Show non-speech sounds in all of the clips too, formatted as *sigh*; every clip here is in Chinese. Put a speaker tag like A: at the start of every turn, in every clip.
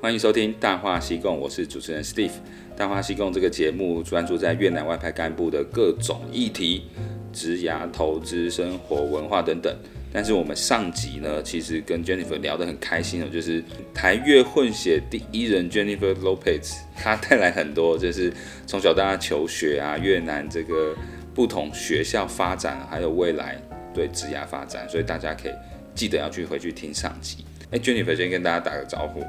A: 欢迎收听《大话西贡》，我是主持人 Steve。《大话西贡》这个节目专注在越南外派干部的各种议题，职涯、投资、生活、文化等等。但是我们上集呢，其实跟 Jennifer 聊得很开心的，就是台越混血第一人 Jennifer Lopez，她带来很多就是从小到大求学啊，越南这个不同学校发展，还有未来对职涯发展，所以大家可以记得要去回去听上集。哎，Jennifer 先跟大家打个招呼。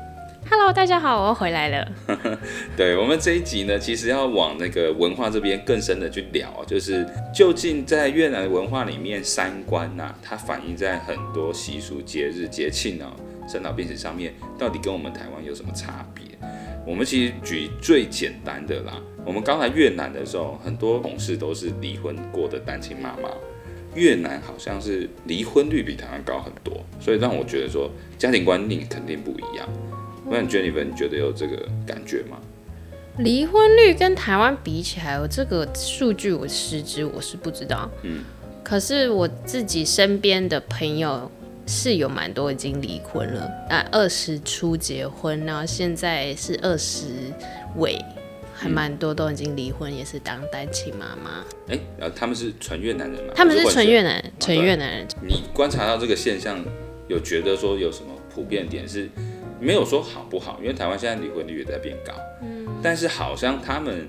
B: Hello，大家好，我又回来了。*laughs*
A: 对，我们这一集呢，其实要往那个文化这边更深的去聊，就是究竟在越南文化里面，三观呐、它反映在很多习俗、节日、节庆哦、生老病死上面，到底跟我们台湾有什么差别？我们其实举最简单的啦，我们刚来越南的时候，很多同事都是离婚过的单亲妈妈。越南好像是离婚率比台湾高很多，所以让我觉得说家庭观念肯定不一样。那 Jennifer，你觉得有这个感觉吗？
B: 离婚率跟台湾比起来，我这个数据我实质我是不知道。嗯，可是我自己身边的朋友是有蛮多已经离婚了，啊，二十初结婚，然后现在是二十尾，还蛮多都已经离婚，也是当单亲妈妈。
A: 哎、欸，然后他们是纯越南人吗？
B: 他们是纯越南，纯越南人。
A: 你观察到这个现象，有觉得说有什么普遍点是？没有说好不好，因为台湾现在离婚率也在变高，嗯，但是好像他们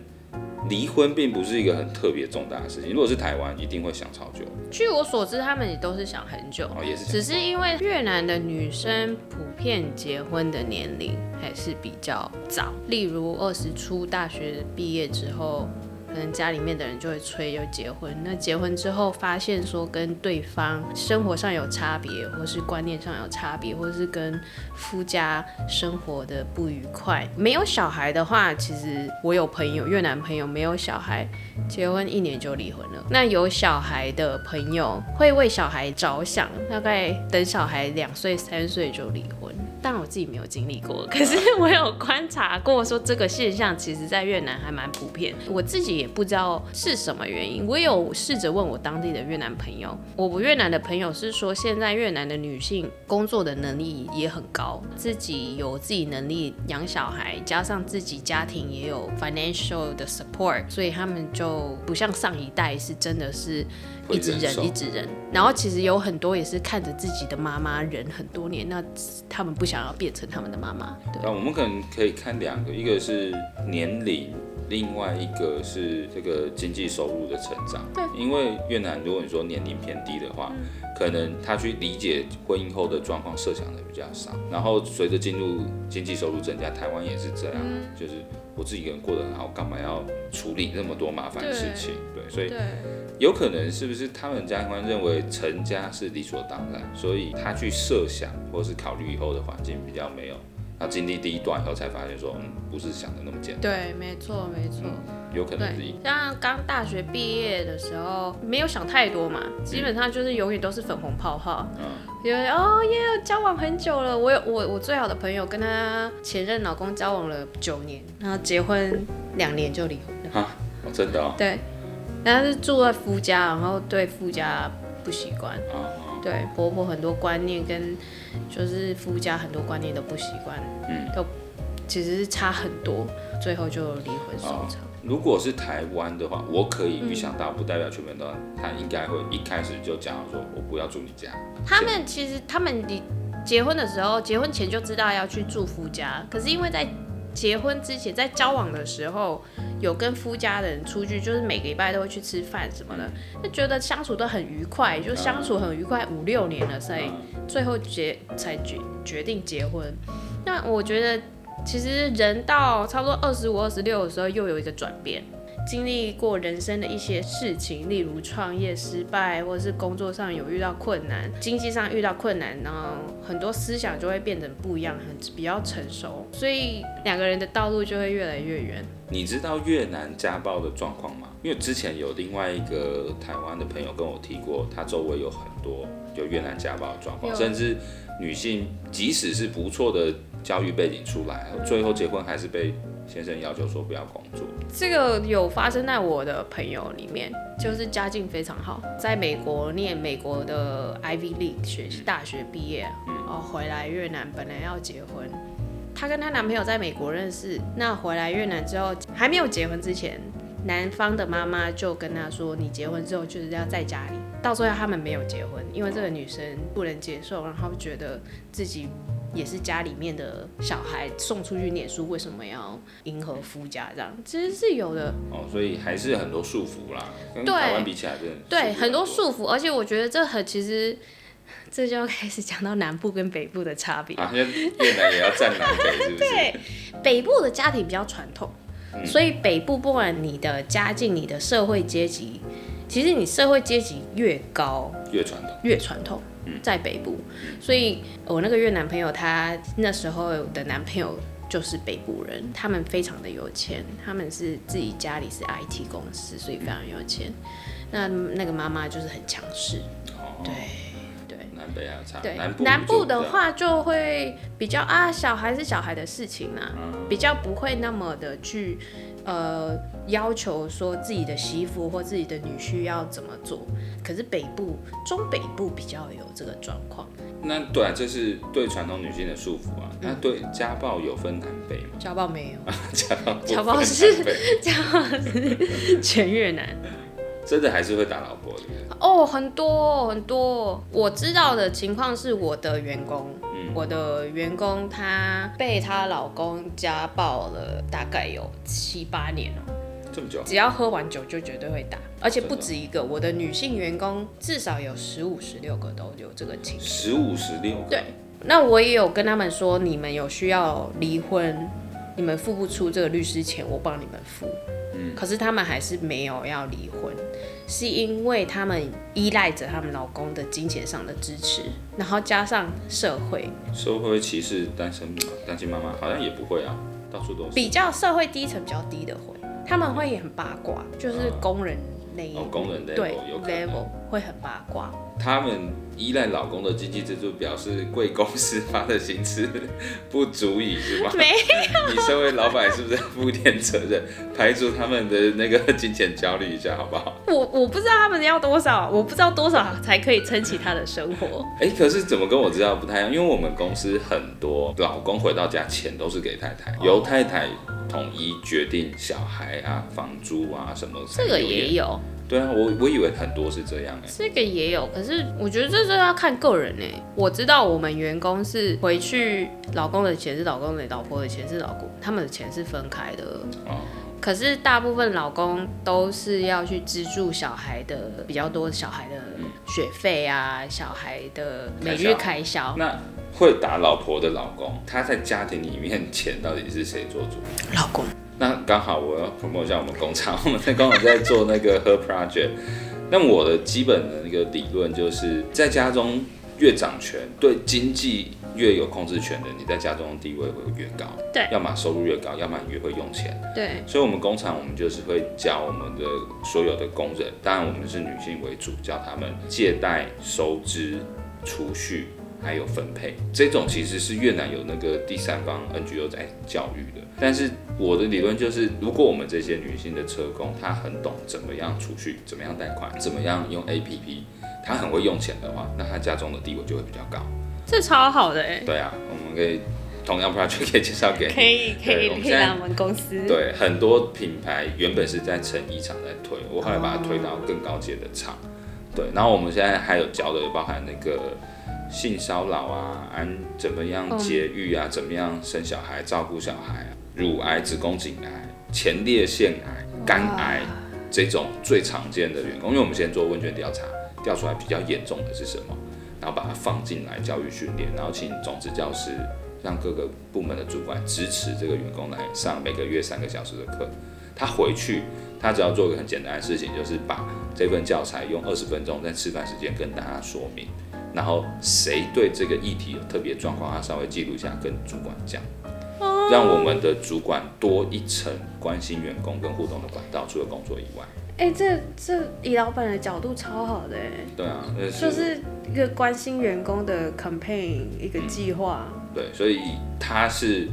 A: 离婚并不是一个很特别重大的事情。如果是台湾，一定会想超久。
B: 据我所知，他们也都是想很久，
A: 哦，也是，
B: 只是因为越南的女生普遍结婚的年龄还是比较早，例如二十出大学毕业之后。可能家里面的人就会催就结婚，那结婚之后发现说跟对方生活上有差别，或是观念上有差别，或是跟夫家生活的不愉快。没有小孩的话，其实我有朋友越南朋友没有小孩，结婚一年就离婚了。那有小孩的朋友会为小孩着想，大概等小孩两岁三岁就离婚。当然我自己没有经历过，可是我有观察过，说这个现象其实在越南还蛮普遍。我自己也不知道是什么原因。我有试着问我当地的越南朋友，我越南的朋友是说，现在越南的女性工作的能力也很高，自己有自己能力养小孩，加上自己家庭也有 financial 的 support，所以他们就不像上一代是真的是一直忍一直忍。然后其实有很多也是看着自己的妈妈忍很多年，那他们不。想要变成他们的妈妈，对。
A: 那我们可能可以看两个，一个是年龄，另外一个是这个经济收入的成长。对，因为越南如果你说年龄偏低的话，嗯，可能他去理解婚姻后的状况设想的比较少。然后随着进入经济收入增加，台湾也是这样，嗯，就是我自己一个人过得很好，干嘛要处理那么多麻烦的事情？对，对，所以。有可能是不是他们家庭观认为成家是理所当然，所以他去设想或是考虑以后的环境比较没有，他经历第一段以后才发现说，嗯，不是想的那么简单。
B: 对，没错，没错，
A: 嗯，有可能是一。
B: 像刚大学毕业的时候，没有想太多嘛，基本上就是永远都是粉红泡泡，嗯，因为哦耶，交往很久了，我有我我最好的朋友跟他前任老公交往了九年，然后结婚两年就离婚了。
A: 啊，哦，真的哦。
B: 对。但是住在夫家，然后对夫家不习惯，对婆婆很多观念跟就是夫家很多观念都不习惯，嗯，都其实是差很多，最后就离婚收场。
A: 如果是台湾的话，我可以预想到，不代表全部都，他应该会一开始就讲说，我不要住你家。
B: 他们其实他们离结婚的时候，结婚前就知道要去住夫家，可是因为在结婚之前，在交往的时候，有跟夫家的人出去，就是每个礼拜都会去吃饭什么的，就觉得相处都很愉快，就相处很愉快五六年了，所以最后结才决决定结婚。那我觉得，其实人到差不多二十五、二十六的时候，又有一个转变。经历过人生的一些事情，例如创业失败，或者是工作上有遇到困难，经济上遇到困难，然后很多思想就会变得不一样，很比较成熟，所以两个人的道路就会越来越远。
A: 你知道越南家暴的状况吗？因为之前有另外一个台湾的朋友跟我提过，他周围有很多有越南家暴的状况，甚至女性即使是不错的教育背景出来，最后结婚还是被。先生要求说不要工作，
B: 这个有发生在我的朋友里面，就是家境非常好，在美国念美国的 Ivy League 学习大学毕业，然后回来越南本来要结婚，她跟她男朋友在美国认识，那回来越南之后还没有结婚之前，男方的妈妈就跟他说：“你结婚之后就是要在家里。”到最后他们没有结婚，因为这个女生不能接受，然后觉得自己。也是家里面的小孩送出去念书，为什么要迎合夫家这样？其实是有的
A: 哦，所以还是很多束缚啦。跟台湾比起来，真的
B: 对很多束缚，而且我觉得这很其实这就要开始讲到南部跟北部的差别。*laughs*
A: 啊，越南也要占南北，是不是？*laughs*
B: 对，北部的家庭比较传统，嗯，所以北部不管你的家境、你的社会阶级，其实你社会阶级越高，
A: 越传统，
B: 越传统。在北部，所以我那个越南朋友，他那时候的男朋友就是北部人，他们非常的有钱，他们是自己家里是 IT 公司，所以非常有钱。那那个妈妈就是很强势，对对，
A: 南北还差，
B: 对
A: 南部，
B: 南部的话就会比较啊，小孩是小孩的事情啊，比较不会那么的去。呃，要求说自己的媳妇或自己的女婿要怎么做，可是北部、中北部比较有这个状况。
A: 那对啊，这是对传统女性的束缚啊。那对家暴有分南北吗？
B: 家暴没有，*laughs*
A: 家暴
B: 家暴是 *laughs* 家暴是全越南。
A: 真的还是会打老婆的
B: 哦，很多很多。我知道的情况是我的员工。嗯我的员工她被她老公家暴了，大概有七八年了，
A: 这么久，
B: 只要喝完酒就绝对会打，而且不止一个。我的女性员工至少有十五、十六个都有这个情况。
A: 十五、十六个。
B: 对，那我也有跟他们说，你们有需要离婚，你们付不出这个律师钱，我帮你们付。嗯，可是他们还是没有要离婚。是因为他们依赖着他们老公的金钱上的支持，然后加上社会，
A: 社会歧视单身单亲妈妈好像也不会啊，到处都是。
B: 比较社会低层比较低的会，他们会也很八卦，就是工人那一、
A: 啊哦、工人 level,
B: 对 level 会很八卦。
A: 他们依赖老公的经济支柱，表示贵公司发的薪资不足以是吧？
B: 没有。*laughs*
A: 你身为老板是不是负点责任，排除他们的那个金钱焦虑一下，好不好？
B: 我我不知道他们要多少，我不知道多少才可以撑起他的生活。
A: 哎、欸，可是怎么跟我知道不太一样？因为我们公司很多老公回到家钱都是给太太，由太太统一决定小孩啊、房租啊什么。
B: 这个也有。
A: 对啊，我我以为很多是这样哎，
B: 这个也有，可是我觉得这是要看个人哎。我知道我们员工是回去，老公的钱是老公的，老婆的钱是老公，他们的钱是分开的。哦。可是大部分老公都是要去资助小孩的比较多，小孩的学费啊，小孩的每日开销。
A: 那会打老婆的老公，他在家庭里面钱到底是谁做主？
B: 老公。
A: 那刚好我要 promote 一下我们工厂，我们在工厂在做那个 Her Project。那我的基本的那个理论就是在家中越掌权，对经济越有控制权的，你在家中的地位会越高。
B: 对，
A: 要么收入越高，要么越会用钱。
B: 对，
A: 所以，我们工厂我们就是会教我们的所有的工人，当然我们是女性为主，教他们借贷、收支、储蓄。还有分配，这种其实是越南有那个第三方 NGO 在教育的。但是我的理论就是，如果我们这些女性的车工，她很懂怎么样储蓄，怎么样贷款，怎么样用 APP，她很会用钱的话，那她家中的地位就会比较高。
B: 这超好的哎。
A: 对啊，我们可以同样 project 可以介绍给你。
B: 可以可以可以来我们公司。
A: 对，很多品牌原本是在成衣厂在推，我后来把它推到更高阶的厂。对，然后我们现在还有教的包含那个。性骚扰啊，安怎么样节育啊，怎么样生小孩、照顾小孩啊，乳癌、子宫颈癌、前列腺癌、肝癌这种最常见的员工，因为我们先做问卷调查，调出来比较严重的是什么，然后把它放进来教育训练，然后请种子教师让各个部门的主管支持这个员工来上每个月三个小时的课，他回去他只要做一个很简单的事情，就是把这份教材用二十分钟在吃饭时间跟大家说明。然后谁对这个议题有特别状况，他稍微记录一下，跟主管讲，让我们的主管多一层关心员工跟互动的管道，除了工作以外。
B: 哎，这这以老板的角度超好的哎。
A: 对啊，
B: 是就是一个关心员工的 campaign 一个计划。
A: 嗯，对，所以他是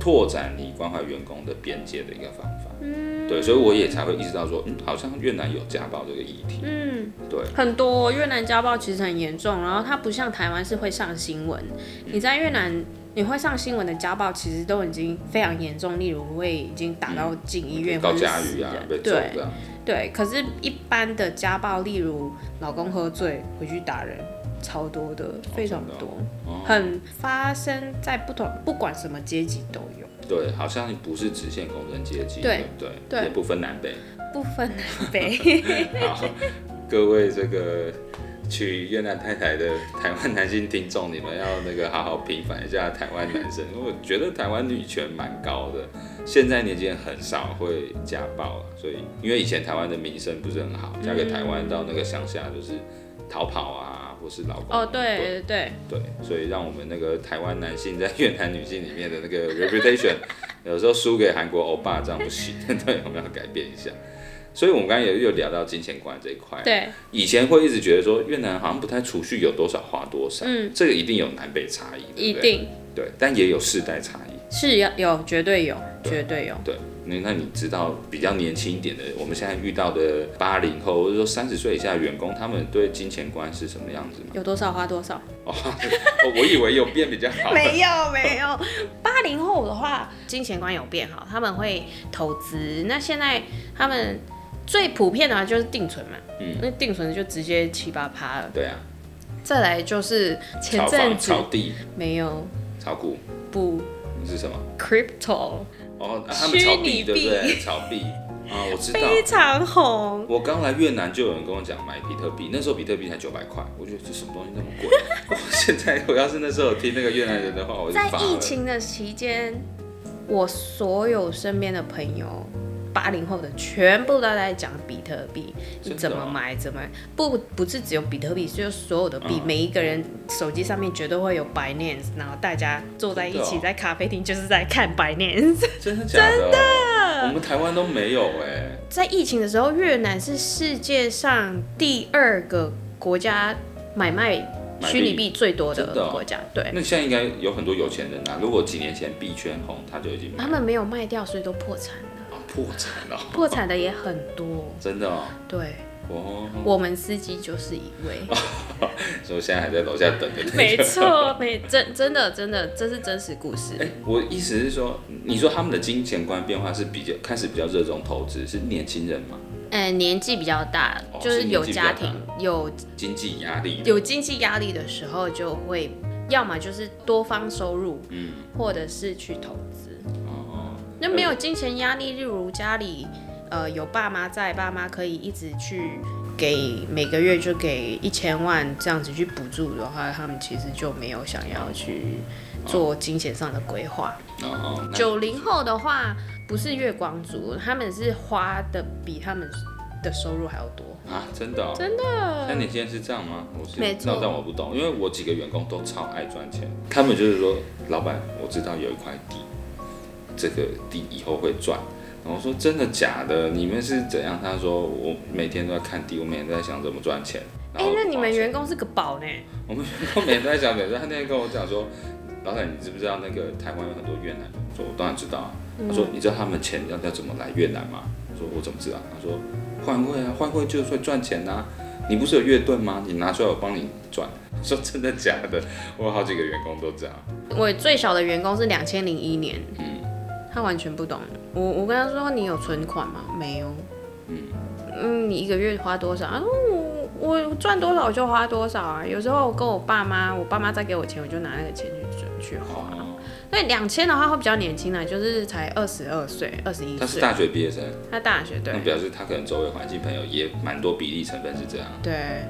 A: 拓展你关怀员工的边界的一个方法。嗯。对，所以我也才会意识到说，嗯，好像越南有家暴这个议题。嗯，对，
B: 很多越南家暴其实很严重，然后它不像台湾是会上新闻。你在越南你会上新闻的家暴，其实都已经非常严重，例如会已经打到进医院或者死人。
A: 嗯、
B: 对对，可是，一般的家暴，例如老公喝醉回去打人，超多的，非常多，哦哦、很发生在不同，不管什么阶级都有。
A: 对，好像不是直线工人阶级，对对，对也不分南北，
B: 不分南 *laughs* 北。
A: 好，各位这个娶越南太太的台湾男性听众，你们要那个好好平反一下台湾男生，因为我觉得台湾女权蛮高的，现在年轻人很少会家暴，所以因为以前台湾的名声不是很好，嫁给台湾到那个乡下就是逃跑啊。不是老公
B: 哦，对对
A: 对，所以让我们那个台湾男性在越南女性里面的那个 *laughs* reputation，有时候输给韩国欧巴，这样不行，*laughs* 对，我们要改变一下。所以，我们刚刚也有聊到金钱观这一块。
B: 对，
A: 以前会一直觉得说越南好像不太储蓄，有多少花多少，
B: 嗯，
A: 这个一定有南北差异，
B: 一定
A: 对，但也有世代差异。
B: 是要有，绝对有，绝对有。
A: 对，那那你知道比较年轻一点的，我们现在遇到的八零后或者说三十岁以下的员工，他们对金钱观是什么样子吗？
B: 有多少花多少？
A: 哦，*laughs* 我以为有变比较好。
B: 没有没有，八零后的话，金钱观有变好，他们会投资。那现在他们最普遍的话就是定存嘛，嗯，那定存就直接七八趴了。
A: 对啊。
B: 再来就是前阵子
A: 炒地
B: 没有
A: 炒股
B: 不。
A: 是什么
B: ？Crypto
A: 哦，他们炒币对不对？炒币啊，我知道，
B: 非常红。
A: 我刚来越南就有人跟我讲买比特币，那时候比特币才九百块，我觉得这什么东西那么贵？*laughs* 我现在我要是那时候听那个越南人的话，我就
B: 在疫情的期间，我所有身边的朋友。八零后的全部都在讲比特币，你怎么买怎么买，不不是只有比特币，就是所有的币，每一个人手机上面绝对会有 Binance，然后大家坐在一起在咖啡厅就是在看 Binance。*laughs*
A: 真的假的？真的，我们台湾都没有哎。
B: 在疫情的时候，越南是世界上第二个国家买卖虚拟币最多的国家。对，
A: 那现在应该有很多有钱人啊。如果几年前币圈红，他就已经
B: 他们没有卖掉，所以都破产了。
A: 破产了，
B: 破产的也很多，
A: 真的哦。
B: 对，
A: 哦，
B: 我们司机就是一位，*laughs*
A: 所以现在还在楼下等着。
B: 没错，没真真的真的，这是真实故事。
A: 哎，我意思是说，你说他们的金钱观变化是比较开始比较热衷投资，是年轻人吗？
B: 哎，年纪比较大，就是有家庭、有
A: 经济压力、
B: 有经济压力的时候，就会要么就是多方收入，嗯，或者是去投资。那没有金钱压力，例如家里，呃，有爸妈在，爸妈可以一直去给每个月就给一千万这样子去补助的话，他们其实就没有想要去做金钱上的规划。哦九零后的话，不是月光族，他们是花的比他们的收入还要多
A: 啊！真的、哦？
B: 真的？
A: 那你现在是这样吗？我是
B: 没错。
A: 那但我不懂，因为我几个员工都超爱赚钱，他们就是说，老板，我知道有一块地。这个地以后会赚，然后我说真的假的？你们是怎样？他说我每天都在看地，我每天都在想怎么赚钱。
B: 哎、欸，那你们员工是个宝呢？
A: 我们员工每天都在想，每天他那天跟我讲说，老板，你知不知道那个台湾有很多越南人？我说我当然知道啊。他说你知道他们钱要要怎么来越南吗？我说我怎么知道？他说换汇啊，换汇就是会赚钱呐、啊。你不是有月盾吗？你拿出来我帮你赚。说真的假的？我有好几个员工都这样。
B: 我最小的员工是两千零一年。嗯。他完全不懂，我我跟他说，你有存款吗？没有。嗯嗯，你一个月花多少？啊，我我赚多少就花多少啊。有时候我跟我爸妈，我爸妈再给我钱，我就拿那个钱去存去花。所以两千的话会比较年轻啊，就是才二十二岁、二十一岁。
A: 他是大学毕业生。
B: 他大学对。
A: 那表示他可能周围环境朋友也蛮多比例成分是这样。
B: 对。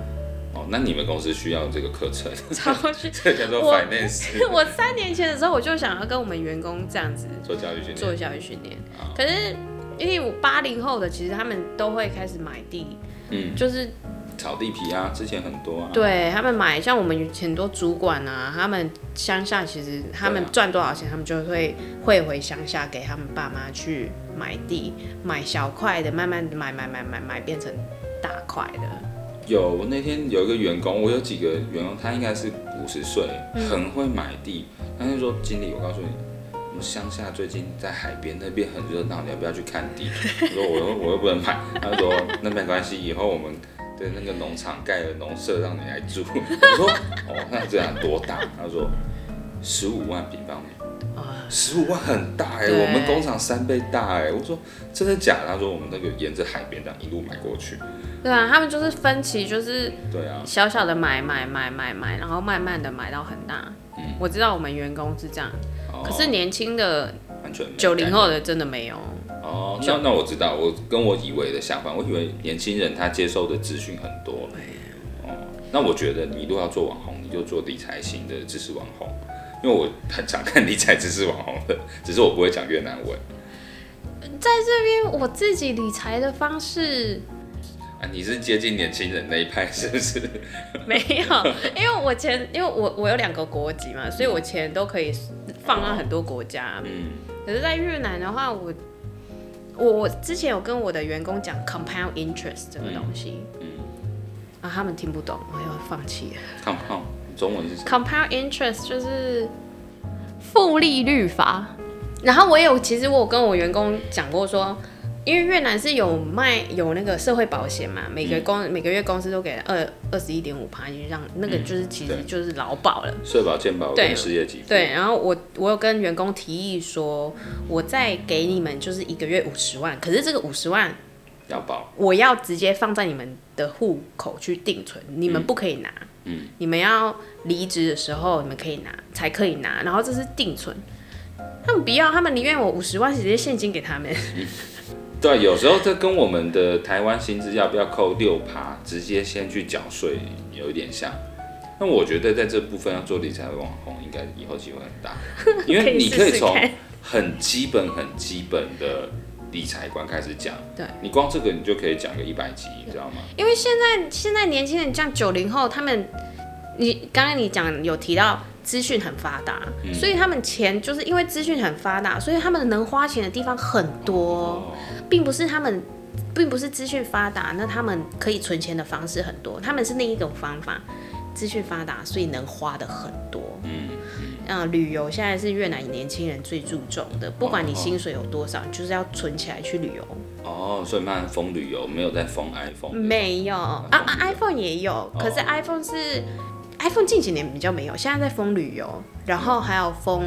A: 哦，那你们公司需要这个课程？
B: 超需。*laughs*
A: 这叫做 finance。*laughs*
B: 我三年前的时候，我就想要跟我们员工这样子
A: 做教育训练，
B: 做教育训练。可是因为我八零后的，其实他们都会开始买地，嗯，就是
A: 炒地皮啊，之前很多啊。
B: 对他们买，像我们很多主管啊，他们乡下其实他们赚多少钱，他们就会汇回乡下给他们爸妈去买地，买小块的，慢慢买买买买买变成大块的。
A: 有，我那天有一个员工，我有几个员工，他应该是五十岁，很会买地。他就说：“经理，我告诉你，我们乡下最近在海边那边很热闹，你要不要去看地？” *laughs* 我说：“我又我又不能买。”他说：“那没关系，以后我们的那个农场盖了农舍让你来住。*laughs* ”我说：“哦，那这样多大？”他说：“十五万平方米，十五万很大哎，我们工厂三倍大哎。我说真的假的？他说我们那个沿着海边这样一路买过去。
B: 对啊，他们就是分期，就是
A: 对啊，
B: 小小的买买买买买，然后慢慢的买到很大。嗯，我知道我们员工是这样，可是年轻的完全九零后的真的没有。
A: 哦，那那我知道，我跟我以为的相反，我以为年轻人他接受的资讯很多。哦，那我觉得你如果要做网红，你就做理财型的知识网红，因为我很常看理财知识网红的，*laughs* 只是我不会讲越南文。
B: 在这边，我自己理财的方式。
A: 啊，你是接近年轻人那一派是不是？*laughs*
B: 没有，因为我钱，因为我我有两个国籍嘛，所以我钱都可以放到很多国家。嗯，可是，在越南的话，我我我之前有跟我的员工讲 compound interest 这个东西，嗯，啊，他们听不懂，我又放弃了。
A: compound 中文是什么
B: ？compound interest 就是复利率法。然后我有，其实我有跟我员工讲过说。因为越南是有卖有那个社会保险嘛，每个公、嗯、每个月公司都给二二十一点五趴，就让那个就是其实就是劳保了。
A: 社保、健保跟失业给付。
B: 对，然后我我有跟员工提议说，我再给你们就是一个月五十万，可是这个五十万
A: 要保，
B: 我要直接放在你们的户口去定存，你们不可以拿。嗯。你们要离职的时候你们可以拿，才可以拿。然后这是定存，他们不要，他们宁愿我五十万直接现金给他们。嗯 *laughs*
A: 对，有时候这跟我们的台湾薪资要不要扣六趴，直接先去缴税，有一点像。那我觉得在这部分要做理财网红，应该以后机会很大，因为你可以从 *laughs* 很基本、很基本的理财观开始讲。对，你光这个你就可以讲个一百集，你知道吗？
B: 因为现在现在年轻人像九零后，他们，你刚刚你讲有提到。资讯很发达，嗯、所以他们钱就是因为资讯很发达，所以他们能花钱的地方很多，哦、并不是他们，并不是资讯发达，那他们可以存钱的方式很多，他们是另一种方法，资讯发达，所以能花的很多。嗯旅游现在是越南年轻人最注重的，不管你薪水有多少，哦、就是要存起来去旅游。
A: 哦，所以慢慢封旅游，没有在封 iPhone。
B: 没有啊，啊，iPhone 也有，可是 iPhone 是。iPhone 近几年比较没有，现在在封旅游，然后还有封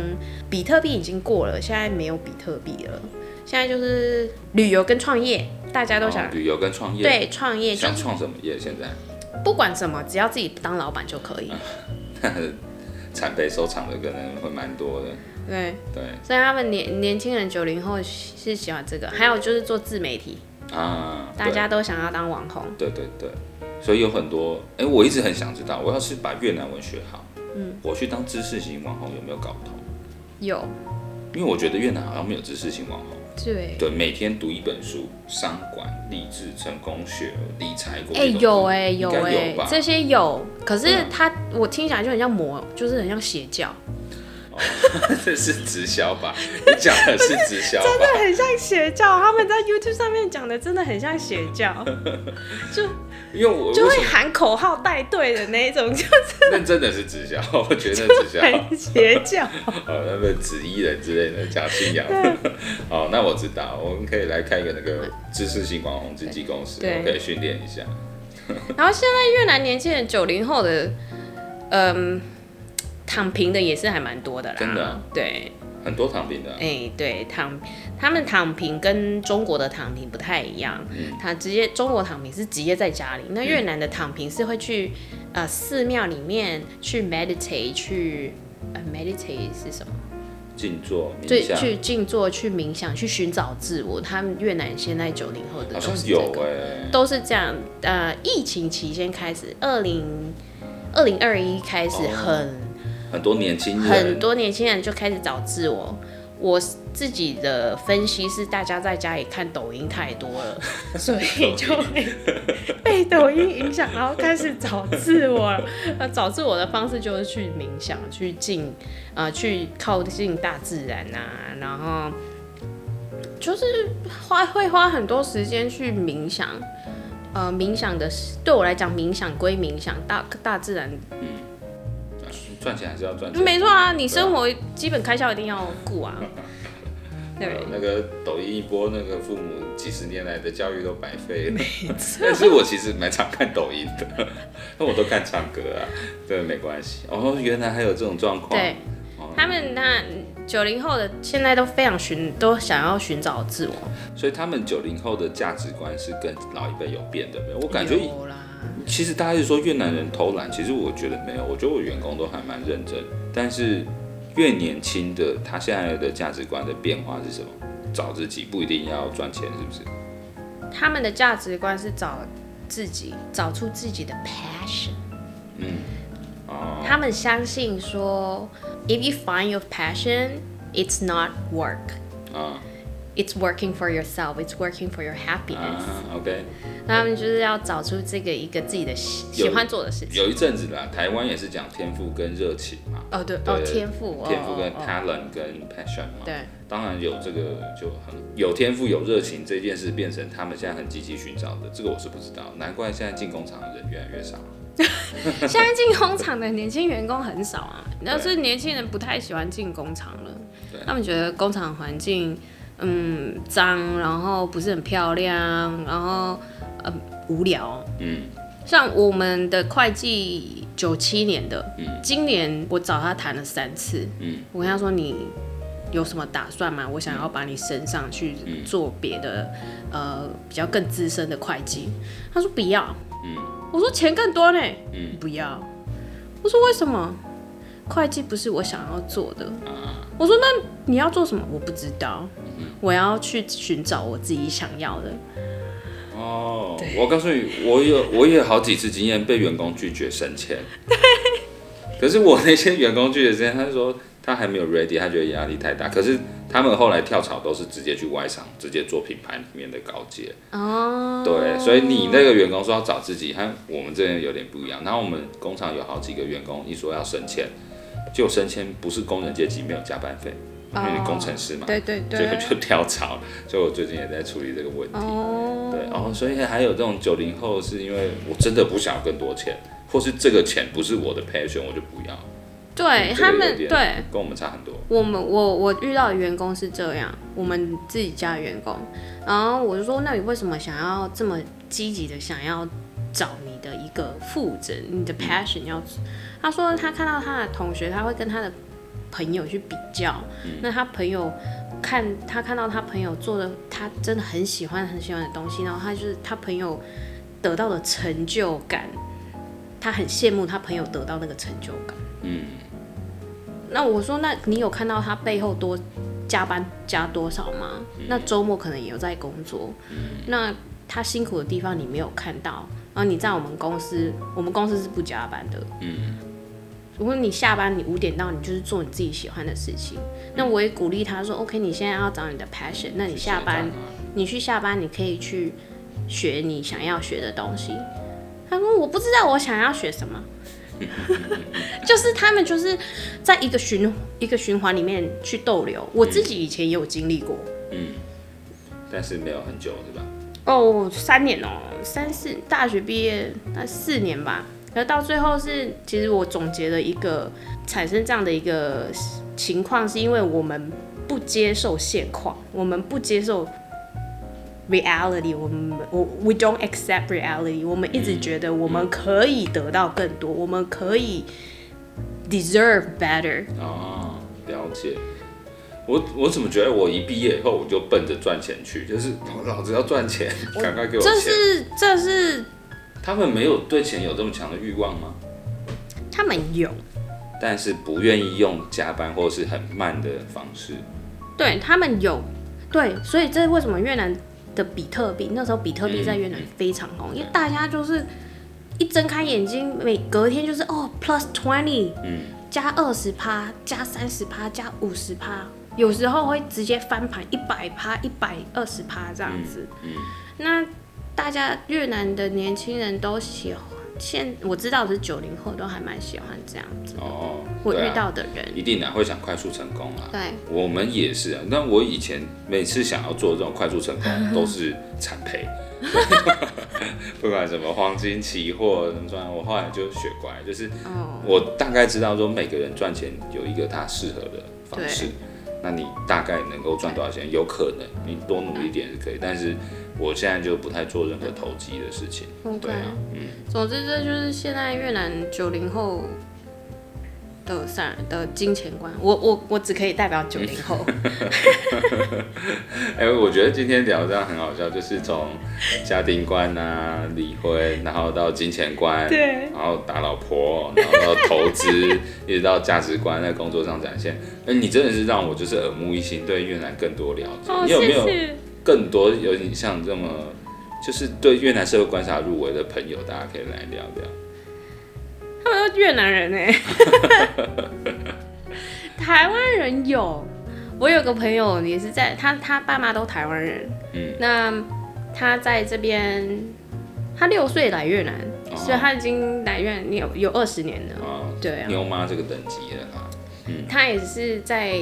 B: 比特币已经过了，现在没有比特币了，现在就是旅游跟创业，大家都想、哦、
A: 旅游跟创业，
B: 对，创业
A: 想创什么业？现在
B: 不管什么，只要自己当老板就可以。*laughs*
A: 产被收藏的可能会蛮多的，
B: 对。
A: 对，
B: 所以他们年年轻人九零后是喜欢这个，还有就是做自媒体。啊，大家都想要当网红，
A: 对对对。所以有很多，哎、欸，我一直很想知道，我要是把越南文学好，嗯，我去当知识型网红有没有搞头？
B: 有，
A: 因为我觉得越南好像没有知识型网红。
B: 对。
A: 对，每天读一本书，商管、励志、成功学、理财。
B: 哎、欸，有哎、欸，有哎、欸，这些有，可是他、嗯、我听起来就很像魔，就是很像邪教。*laughs*
A: 这是直销吧？你讲的是直销，
B: 真的很像邪教。他们在 YouTube 上面讲的真的很像邪教，*laughs* 就因为我就会喊口号带队的那一种，就是
A: 那真的是直销，*laughs* 我觉得直销
B: 很邪教。
A: 哦，那个紫衣人之类的讲信仰。好，那我知道，我们可以来开一个那个知识性网红经纪公司，我可以训练一下。
B: 然后现在越南年轻人九零后的，嗯。躺平的也是还蛮多的啦，
A: 真的、啊，
B: 对，
A: 很多躺平的、啊，
B: 哎、欸，对，躺，他们躺平跟中国的躺平不太一样，嗯、他直接中国躺平是直接在家里，那越南的躺平是会去、嗯、呃寺庙里面去 meditate，去呃 meditate 是什么？
A: 静坐，
B: 对，去静坐，去冥想，去寻找自我。他们越南现在九零后的都是这个，欸、都是这样。呃，疫情期间开始，二零二零二一开始很。哦
A: 很多年轻人，
B: 很多年轻人就开始找自我。我自己的分析是，大家在家里看抖音太多了，*laughs* 所以就会被抖音影响，然后开始找自我了。那找自我的方式就是去冥想，去静，呃，去靠近大自然啊，然后就是花会花很多时间去冥想。呃，冥想的对我来讲，冥想归冥想，大大自然，嗯。
A: 赚钱还是要赚钱，
B: 没错啊，你生活基本开销一定要顾啊。对，
A: 那个抖音一波，那个父母几十年来的教育都白费了。但是我其实蛮常看抖音的，那我都看唱歌啊，对，没关系。哦，原来还有这种状况。
B: 对。他们那九零后的现在都非常寻，都想要寻找自我。
A: 所以他们九零后的价值观是跟老一辈有变的没有？我感觉有啦。其实大家是说越南人偷懒，其实我觉得没有，我觉得我员工都还蛮认真。但是越年轻的他现在的价值观的变化是什么？找自己不一定要赚钱，是不是？
B: 他们的价值观是找自己，找出自己的 passion。嗯，哦。他们相信说，if you find your passion, it's not work。啊。It's working for yourself. It's working for your happiness.
A: OK。
B: 那他们就是要找出这个一个自己的喜喜欢做的事情。
A: 有一阵子啦，台湾也是讲天赋跟热情嘛。
B: 哦，对，哦，天赋，
A: 天赋跟 talent 跟 passion 嘛。
B: 对。
A: 当然有这个就很有天赋有热情这件事变成他们现在很积极寻找的，这个我是不知道。难怪现在进工厂的人越来越少。*laughs* *laughs*
B: 现在进工厂的年轻员工很少啊，那是年轻人不太喜欢进工厂了。他们觉得工厂环境。嗯，脏，然后不是很漂亮，然后呃无聊。嗯，像我们的会计九七年的，嗯，今年我找他谈了三次。嗯，我跟他说，你有什么打算吗？我想要把你升上去做别的，呃，比较更资深的会计。他说不要。嗯，我说钱更多呢。嗯，不要。我说为什么？会计不是我想要做的。我说那你要做什么？我不知道。我要去寻找我自己想要的。
A: 哦，我告诉你，我有我也有好几次经验被员工拒绝升迁。对。可是我那些员工拒绝升迁，他就说他还没有 ready，他觉得压力太大。可是他们后来跳槽都是直接去外商，直接做品牌里面的高阶。哦。对，所以你那个员工说要找自己，和我们这边有点不一样。然后我们工厂有好几个员工一说要升迁，就升迁不是工人阶级，没有加班费。因为你工程师嘛，
B: 对
A: 对对，就跳槽，所以我最近也在处理这个问题。哦，对，然后所以还有这种九零后，是因为我真的不想要更多钱，或是这个钱不是我的 passion，我就不要。
B: 对他们，对，
A: 跟我们差很多。
B: 我们我我遇到的员工是这样，我们自己家的员工，然后我就说，那你为什么想要这么积极的想要找你的一个副职，你的 passion 要？他说他看到他的同学，他会跟他的。朋友去比较，嗯、那他朋友看他看到他朋友做的，他真的很喜欢很喜欢的东西，然后他就是他朋友得到的成就感，他很羡慕他朋友得到那个成就感。嗯，那我说，那你有看到他背后多加班加多少吗？嗯、那周末可能也有在工作，嗯、那他辛苦的地方你没有看到，然后你在我们公司，我们公司是不加班的。嗯。如果你下班，你五点到，你就是做你自己喜欢的事情。那我也鼓励他说：“OK，你现在要找你的 passion，那你下班，你去下班，你可以去学你想要学的东西。”他说：“我不知道我想要学什么。*laughs* ”就是他们就是在一个循一个循环里面去逗留。我自己以前也有经历过，
A: 嗯，但是没有很久，对吧？
B: 哦，三年哦，三四大学毕业那四年吧。而到最后是，其实我总结了一个产生这样的一个情况，是因为我们不接受现况，我们不接受 reality，我们我 we don't accept reality，我们一直觉得我们可以得到更多，我们可以 deserve better。
A: 哦，了解。我我怎么觉得我一毕业以后我就奔着赚钱去，就是老子要赚钱，赶快给我钱。
B: 这是这是。
A: 他们没有对钱有这么强的欲望吗？
B: 他们有，
A: 但是不愿意用加班或是很慢的方式。
B: 对，他们有，对，所以这是为什么越南的比特币那时候比特币在越南非常红，嗯、因为大家就是一睁开眼睛，每隔天就是哦 plus twenty，嗯，加二十趴，加三十趴，加五十趴，有时候会直接翻盘一百趴，一百二十趴这样子，嗯，嗯那。大家越南的年轻人都喜欢，现我知道的是九零后都还蛮喜欢这样子哦。我遇到的人
A: 一定啊会想快速成功啊。
B: 对，
A: 我们也是啊。那我以前每次想要做这种快速成功，都是惨赔。*laughs* 不管什么黄金期货什么赚，我后来就学乖，就是我大概知道说每个人赚钱有一个他适合的方式。那你大概能够赚多少钱？有可能你多努力一点是可以，但是。我现在就不太做任何投机的事情。Okay. 对啊，嗯。总之，这就是现在越南九零后
B: 的三的金钱观，我我我只可以代表九零后。*laughs*
A: 哎、欸，我觉得今天聊这样很好笑，就是从家庭观啊、离婚，然后到金钱观，
B: 对，
A: 然后打老婆，然后到投资，*laughs* 一直到价值观在工作上展现。哎、欸，你真的是让我就是耳目一新，对越南更多了解。
B: 哦、
A: 你有没有更多有你像这么就是对越南社会观察入围的朋友，大家可以来聊聊。
B: 他们都越南人哎，*laughs* 台湾人有，我有个朋友也是在，他他爸妈都台湾人，嗯，那他在这边，他六岁来越南，哦、所以他已经来越南有有二十年了，哦，对啊，
A: 牛妈这个等级了啦，嗯，
B: 他也是在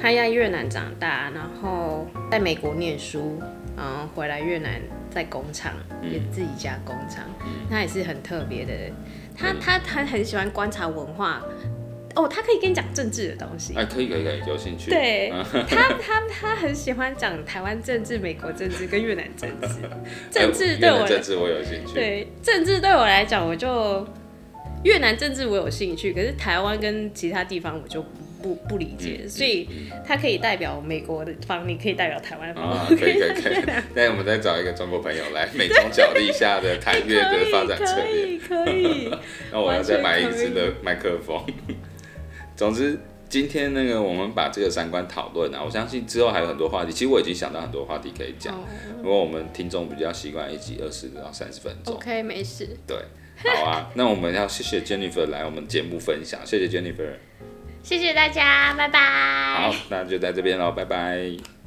B: 他在越南长大，然后在美国念书，然后回来越南在工厂，嗯、也自己家工厂，嗯、他也是很特别的人。他他他很喜欢观察文化，哦，他可以跟你讲政治的东西。
A: 哎，可以可以可以，有兴趣。
B: 对，*laughs* 他他他很喜欢讲台湾政治、美国政治跟越南政治。*laughs* 政治对我，
A: 政治我有兴趣。
B: 对，政治对我来讲，我就越南政治我有兴趣，可是台湾跟其他地方我就。不不不理解，所以他可以代表美国的方，你可以代表台湾方。
A: 啊，*laughs* 可以可以可以。那我们再找一个中国朋友来，美中角力下的台越的发展策略。
B: 可以。
A: 那我要再买一支的麦克风。总之，今天那个我们把这个三观讨论啊，我相信之后还有很多话题。其实我已经想到很多话题可以讲，不过我们听众比较习惯一集二十到三十分钟。
B: OK，没事。
A: 对，好啊。那我们要谢谢 Jennifer 来我们节目分享，谢谢 Jennifer。
B: 谢谢大家，拜拜。
A: 好，那就在这边喽，拜拜。